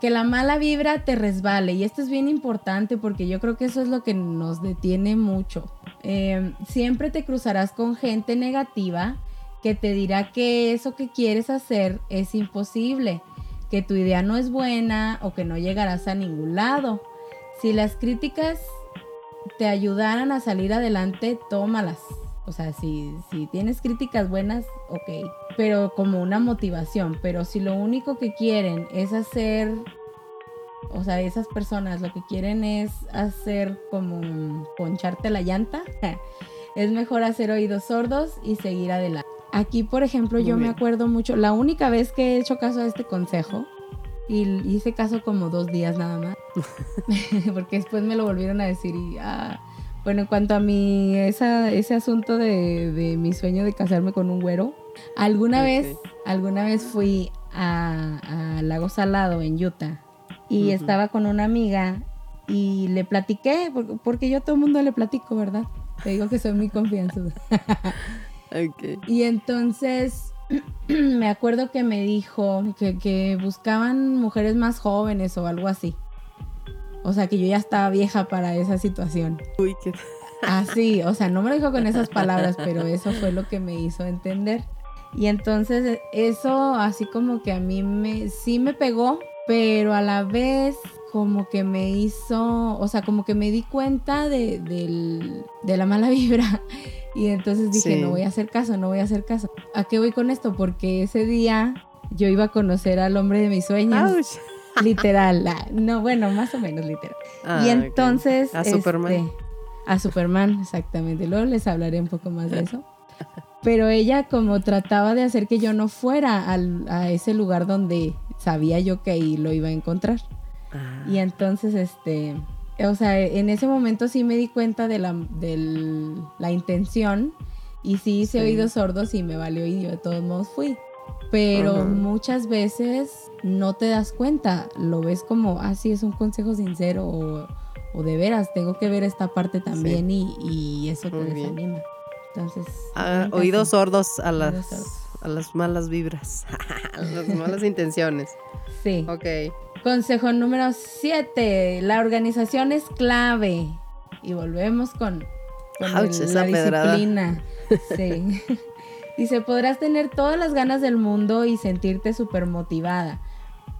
Que la mala vibra te resbale. Y esto es bien importante porque yo creo que eso es lo que nos detiene mucho. Eh, siempre te cruzarás con gente negativa que te dirá que eso que quieres hacer es imposible, que tu idea no es buena o que no llegarás a ningún lado. Si las críticas te ayudaran a salir adelante, tómalas. O sea, si, si tienes críticas buenas, ok. Pero como una motivación. Pero si lo único que quieren es hacer, o sea, esas personas lo que quieren es hacer como poncharte la llanta, es mejor hacer oídos sordos y seguir adelante. Aquí, por ejemplo, Muy yo me acuerdo mucho, la única vez que he hecho caso a este consejo, y hice caso como dos días nada más, porque después me lo volvieron a decir y, ah, bueno, en cuanto a mi, esa, ese asunto de, de mi sueño de casarme con un güero, alguna vez, alguna vez fui a, a Lago Salado en Utah y estaba con una amiga y le platiqué, porque, yo a todo el mundo le platico, ¿verdad? Te digo que soy muy confianzuda. Y entonces me acuerdo que me dijo que, que buscaban mujeres más jóvenes o algo así. O sea, que yo ya estaba vieja para esa situación. Uy, qué... Así, o sea, no me lo dijo con esas palabras, pero eso fue lo que me hizo entender. Y entonces eso así como que a mí me, sí me pegó, pero a la vez como que me hizo, o sea, como que me di cuenta de, del- de la mala vibra. Y entonces dije, Sí. no voy a hacer caso, no voy a hacer caso. ¿A qué voy con esto? Porque ese día yo iba a conocer al hombre de mis sueños. Ouch. Literal. ah, No, bueno, más o menos literal. Ah, y ok. entonces. A Superman. este, a Superman, exactamente. Luego les hablaré un poco más de eso. Pero ella, como trataba de hacer que yo no fuera al- a ese lugar donde sabía yo que ahí lo iba a encontrar. Ah, Y entonces, este. O sea, en ese momento sí me di cuenta de la, del- la intención. Y sí hice Sí. oídos sordos y me valió y yo de todos modos fui. Pero Ajá. muchas veces no te das cuenta. Lo ves como, ah, sí, es un consejo sincero o, o de veras, tengo que ver esta parte también y, y eso te Muy bien. desanima. Entonces, ah, oídos sordos a las sordos. a las malas vibras, a las malas intenciones. Sí. Ok. Consejo número 7. La organización es clave. Y volvemos con, con Ouch, el- esa la pedrada. disciplina. Sí. Dice, podrás tener todas las ganas del mundo y sentirte súper motivada.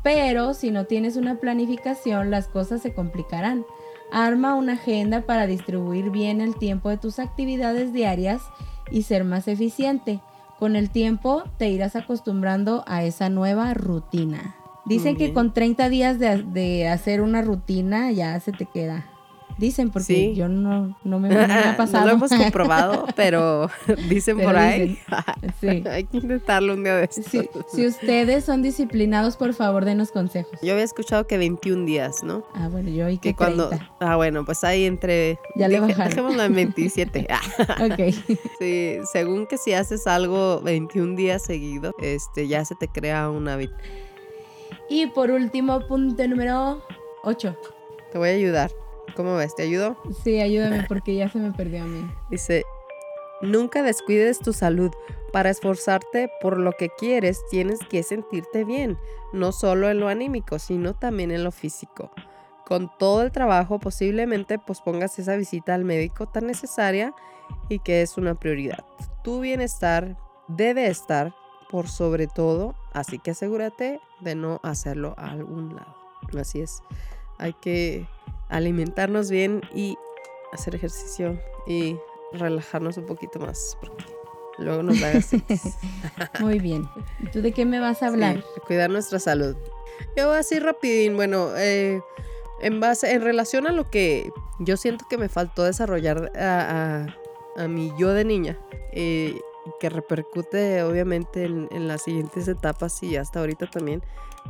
Pero si no tienes una planificación, las cosas se complicarán. Arma una agenda para distribuir bien el tiempo de tus actividades diarias y ser más eficiente. Con el tiempo te irás acostumbrando a esa nueva rutina. Dicen que con 30 días de, de hacer una rutina ya se te queda. Dicen porque Sí. yo no, no me, no me ha pasado. no lo hemos comprobado, pero dicen Pero por ahí. Sí. Hay que intentarlo un día de estos. Si, si ustedes son disciplinados, por favor, denos consejos. Yo había escuchado que 21 días, ¿no? Ah, bueno, yo y Que que cuando... 30. Ah, bueno, pues ahí entre... Ya le bajaron. Dejémoslo en 27. Ah, Ok. sí, según que si haces algo 21 días seguidos, este, ya se te crea un hábito. Y por último, punto número 8. Te voy a ayudar. ¿Cómo ves? ¿Te ayudo? Sí, ayúdame porque ya se me perdió a mí. Dice, nunca descuides tu salud. Para esforzarte por lo que quieres, tienes que sentirte bien, no solo en lo anímico, sino también en lo físico. Con todo el trabajo, posiblemente pospongas esa visita al médico tan necesaria y que es una prioridad. Tu bienestar debe estar por sobre todo, así que asegúrate de no hacerlo a algún lado. Así es, hay que alimentarnos bien y hacer ejercicio y relajarnos un poquito más porque luego nos da. Muy bien. ¿Y tú de qué me vas a hablar? Sí, cuidar nuestra salud. Yo así rapidín, bueno, eh, en base, en relación a lo que yo siento que me faltó desarrollar a, a- a mi yo de niña, eh, que repercute obviamente en, en las siguientes etapas y hasta ahorita también.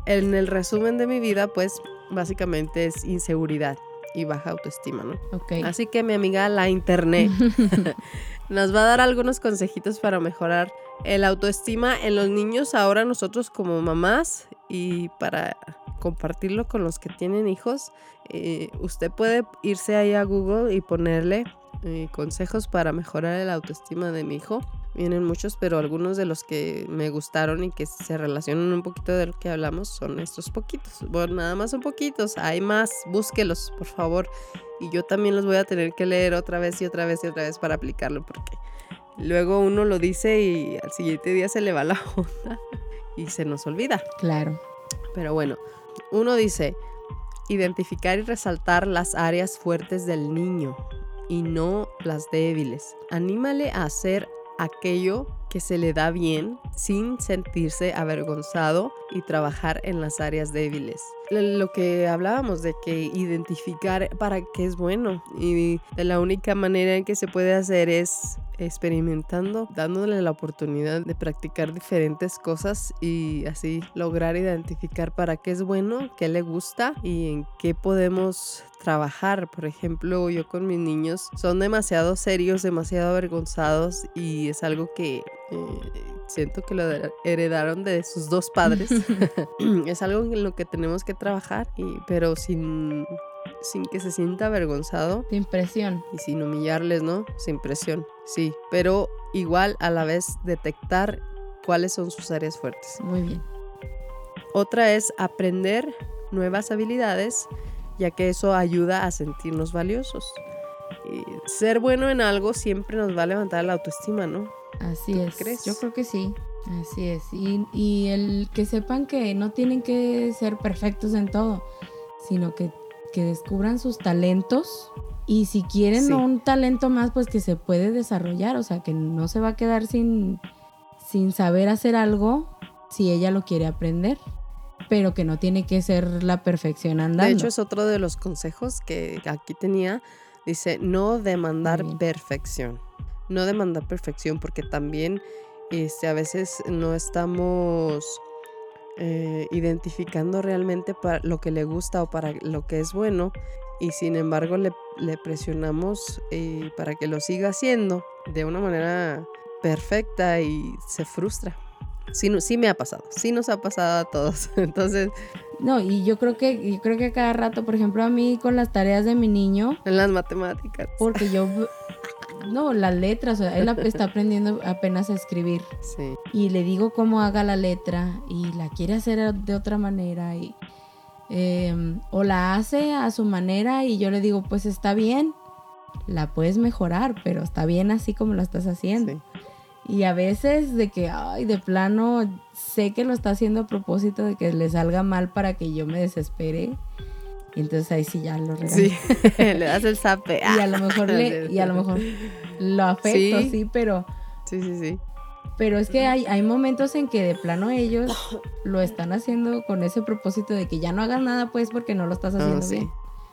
En el resumen de mi vida, pues básicamente es inseguridad y baja autoestima, ¿no? Ok. Así que mi amiga la internet nos va a dar algunos consejitos para mejorar el autoestima en los niños ahora nosotros como mamás y para compartirlo con los que tienen hijos. eh, usted puede irse ahí a Google y ponerle eh, consejos para mejorar el autoestima de mi hijo. Vienen muchos, pero algunos de los que me gustaron y que se relacionan un poquito de lo que hablamos son estos poquitos. Bueno, nada más son poquitos. Hay más, búsquelos, por favor. Y yo también los voy a tener que leer otra vez y otra vez y otra vez para aplicarlo porque luego uno lo dice y al siguiente día se le va la onda y se nos olvida. Claro. Pero bueno, uno dice, identificar y resaltar las áreas fuertes del niño y no las débiles. Anímale a hacer aquello que se le da bien sin sentirse avergonzado y trabajar en las áreas débiles. Lo que hablábamos de que identificar para qué es bueno y la única manera en que se puede hacer es experimentando, dándole la oportunidad de practicar diferentes cosas y así lograr identificar para qué es bueno, qué le gusta y en qué podemos trabajar. Por ejemplo, yo con mis niños son demasiado serios, demasiado avergonzados y es algo que eh, siento que lo her- heredaron de sus dos padres. es algo en lo que tenemos que trabajar, y, pero sin, sin que se sienta avergonzado Sin presión. y sin humillarles, ¿no? Sin presión, sí, pero igual a la vez detectar cuáles son sus áreas fuertes. Muy bien. Otra es aprender nuevas habilidades, ya que eso ayuda a sentirnos valiosos. Y ser bueno en algo siempre nos va a levantar la autoestima, ¿no? Así ¿Tú es. crees? Yo creo que sí. Así es. Y, y el que sepan que no tienen que ser perfectos en todo, sino que, que descubran sus talentos. Y si quieren Sí. un talento más, pues que se puede desarrollar. O sea, que no se va a quedar sin, sin saber hacer algo si ella lo quiere aprender. Pero que no tiene que ser la perfección andando. De hecho, es otro de los consejos que aquí tenía. Dice, no demandar perfección. No demandar perfección porque también este, a veces no estamos eh, identificando realmente para lo que le gusta o para lo que es bueno y sin embargo le, le presionamos eh, para que lo siga haciendo de una manera perfecta y se frustra. Sí, no- sí me ha pasado, sí nos ha pasado a todos. Entonces, No, y yo creo que, yo creo que cada rato, por ejemplo, a mí con las tareas de mi niño, en las matemáticas. porque yo no, las letras, o sea, él está aprendiendo apenas a escribir. Sí. Y le digo cómo haga la letra y la quiere hacer de otra manera y em, o la hace a su manera y yo le digo, pues está bien, la puedes mejorar, pero está bien así como lo estás haciendo. sí. Y a veces de que, ay, de plano, sé que lo está haciendo a propósito de que le salga mal para que yo me desespere. Y entonces ahí sí ya lo regaño. Sí, le das el zape. Y a lo mejor le, y a lo mejor lo afecto, Sí. sí, pero, Sí, sí, sí. pero es que hay, hay momentos en que de plano ellos lo están haciendo con ese propósito de que ya no hagas nada, pues, porque no lo estás haciendo sí. bien.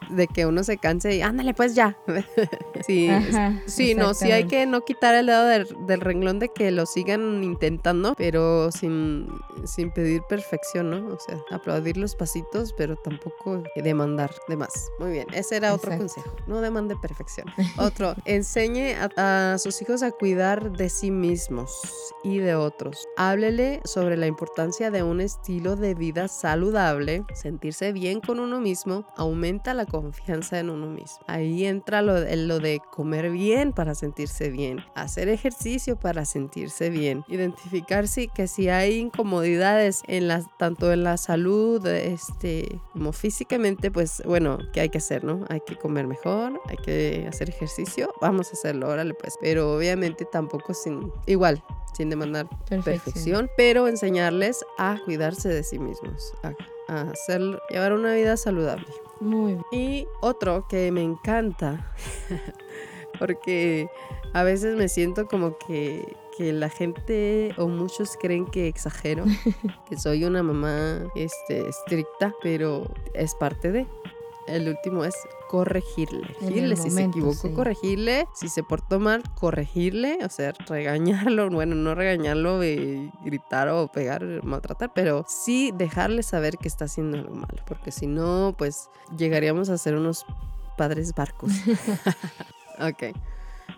De que uno se canse y ándale, pues ya. sí, Ajá, sí, no, sí hay que no quitar el dedo del, del renglón de que lo sigan intentando, pero sin, sin pedir perfección, ¿no? O sea, aplaudir los pasitos, pero tampoco demandar de más. Muy bien, ese era otro Exacto. consejo. No demande perfección. Otro, enseñe a, a sus hijos a cuidar de sí mismos y de otros. Háblele sobre la importancia de un estilo de vida saludable, sentirse bien con uno mismo, aumenta la confianza en uno mismo. Ahí entra lo, lo de comer bien para sentirse bien, hacer ejercicio para sentirse bien, identificar si, que si hay incomodidades en las, tanto en la salud este, como físicamente, pues bueno, ¿qué hay que hacer, no? Hay que comer mejor, hay que hacer ejercicio, vamos a hacerlo, órale pues, pero obviamente tampoco sin, igual, sin demandar Perfección. perfección, pero enseñarles a cuidarse de sí mismos, a, a hacer, llevar una vida saludable. Muy bien. Y otro que me encanta, porque a veces me siento como que, que la gente o muchos creen que exagero, que soy una mamá este, estricta, pero es parte de. El último es corregirle. Corregirle, si se equivocó, sí. corregirle. Si se portó mal, corregirle. O sea, regañarlo. Bueno, no regañarlo y gritar o pegar, maltratar, pero sí dejarle saber que está haciendo algo malo. Porque si no, pues llegaríamos a ser unos padres barcos. ok.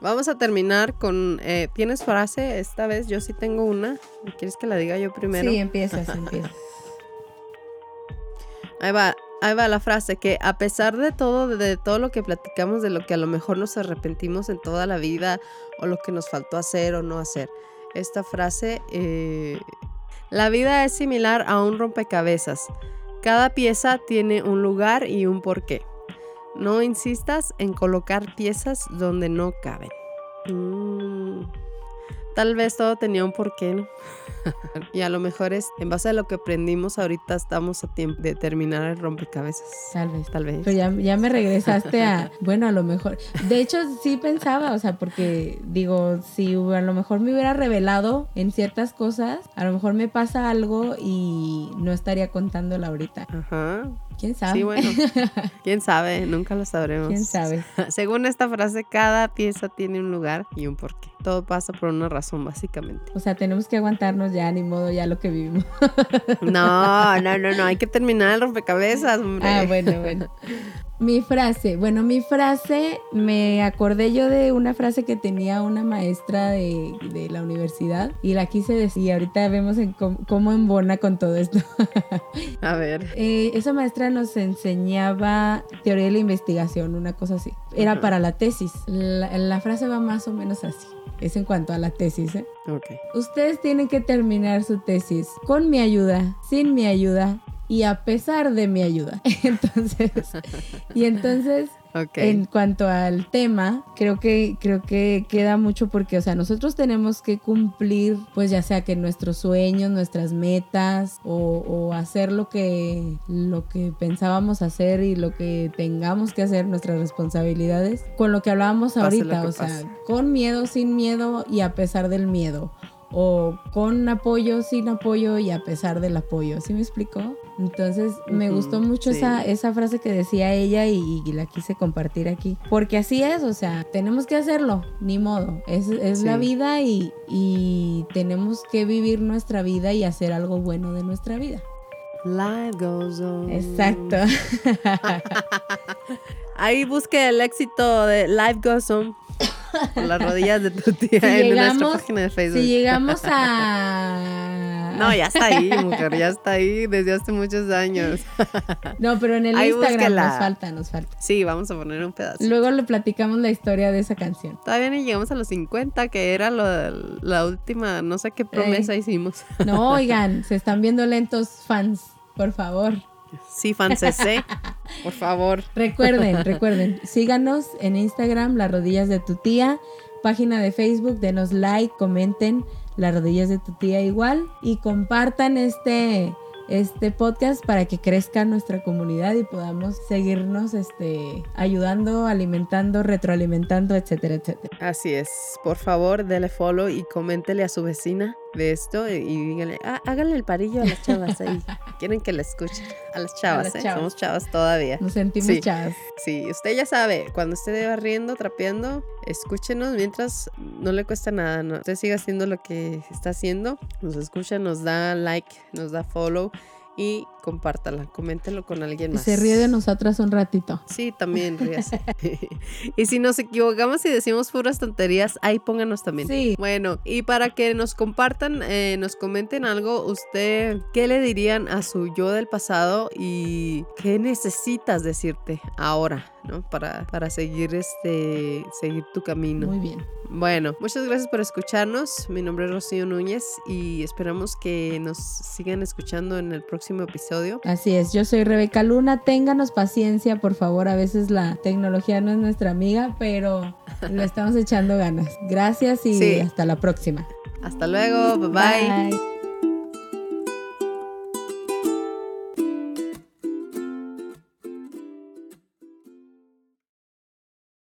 Vamos a terminar con. eh, ¿Tienes frase? Esta vez yo sí tengo una. ¿Quieres que la diga yo primero? Sí, empiezas, empiezas. Ahí va, ahí va la frase que a pesar de todo, de todo lo que platicamos, de lo que a lo mejor nos arrepentimos en toda la vida o lo que nos faltó hacer o no hacer, esta frase, eh, la vida es similar a un rompecabezas. Cada pieza tiene un lugar y un porqué. No insistas en colocar piezas donde no caben. Mm, Tal vez todo tenía un porqué, ¿no? y a lo mejor es, en base a lo que aprendimos ahorita, estamos a tiempo de terminar el rompecabezas. Tal vez. Tal vez. Pero ya, ya me regresaste a, bueno, a lo mejor. De hecho, sí pensaba, o sea, porque digo, si a lo mejor me hubiera revelado en ciertas cosas, a lo mejor me pasa algo y no estaría contándola ahorita. Ajá. ¿Quién sabe? Sí, bueno. ¿Quién sabe? Nunca lo sabremos. ¿Quién sabe? Según esta frase, cada pieza tiene un lugar y un porqué. Todo pasa por una razón, básicamente. O sea, tenemos que aguantarnos ya, ni modo, ya lo que vivimos. No, no, no, no. Hay que terminar el rompecabezas, hombre. Ah, bueno, bueno. Mi frase, bueno, mi frase, me acordé yo de una frase que tenía una maestra de, de la universidad y la quise decir. Y ahorita vemos en cómo, cómo embona con todo esto. A ver. Eh, esa maestra nos enseñaba teoría de la investigación, una cosa así. Era para la tesis. La, la frase va más o menos así. Es en cuanto a la tesis, ¿eh? Ok. Ustedes tienen que terminar su tesis con mi ayuda, sin mi ayuda y a pesar de mi ayuda. Entonces, y entonces, Ok. en cuanto al tema, creo que creo que queda mucho porque, o sea, nosotros tenemos que cumplir, pues ya sea que nuestros sueños, nuestras metas o, o hacer lo que lo que pensábamos hacer y lo que tengamos que hacer, nuestras responsabilidades, con lo que hablábamos Pase ahorita, que o sea, con miedo, sin miedo y a pesar del miedo. O con apoyo, sin apoyo y a pesar del apoyo. ¿Sí me explicó? Entonces me gustó mucho sí. esa, esa frase que decía ella y, y la quise compartir aquí. Porque así es, o sea, tenemos que hacerlo, ni modo. Es, es la vida y, y tenemos que vivir nuestra vida y hacer algo bueno de nuestra vida. Life goes on. Exacto. Ahí busque el éxito de Life Goes On. Por las rodillas de tu tía Si en nuestra llegamos- página de Facebook. Si llegamos a... No, ya está ahí, mujer, ya está ahí desde hace muchos años. No, pero en el Ahí Instagram búsquela. nos falta, nos falta. Sí, vamos a poner un pedazo. Luego le platicamos la historia de esa canción. Todavía ni llegamos a los 50, que era lo- la última, no sé qué promesa hicimos. No, oigan, se están viendo lentos fans, por favor. Sí, fancesé, por favor. Recuerden, recuerden, síganos en Instagram, las rodillas de tu tía, página de Facebook, denos like, comenten las rodillas de tu tía igual y compartan este este podcast para que crezca nuestra comunidad y podamos seguirnos este ayudando, alimentando, retroalimentando, etcétera, etcétera. Así es. Por favor, dele follow y coméntele a su vecina de esto y, y díganle, "Ah, háganle el parillo a las chavas ahí. Quieren que la escuchen. A las chavas, las ¿eh? chavas. Somos chavas todavía. Nos sentimos Sí. chavas. Sí, usted ya sabe, cuando esté barriendo, trapeando, escúchenos mientras no le cuesta nada. ¿no? Usted siga haciendo lo que está haciendo, nos escucha, nos da like, nos da follow y compártala, coméntelo con alguien Y más. se ríe de nosotras un ratito. Sí, también ríase. y si nos equivocamos y decimos puras tonterías, ahí pónganos también. Sí. Bueno, y para que nos compartan, eh, nos comenten algo, usted, ¿qué le dirían a su yo del pasado y qué necesitas decirte ahora, ¿no? Para, para seguir este, seguir tu camino. Muy bien. Bueno, muchas gracias por escucharnos. Mi nombre es Rocío Núñez y esperamos que nos sigan escuchando en el próximo episodio. Así es, yo soy Rebeca Luna. Ténganos paciencia, por favor. A veces la tecnología no es nuestra amiga, pero le estamos echando ganas. Gracias y Sí. hasta la próxima. Hasta luego, bye bye. Bye.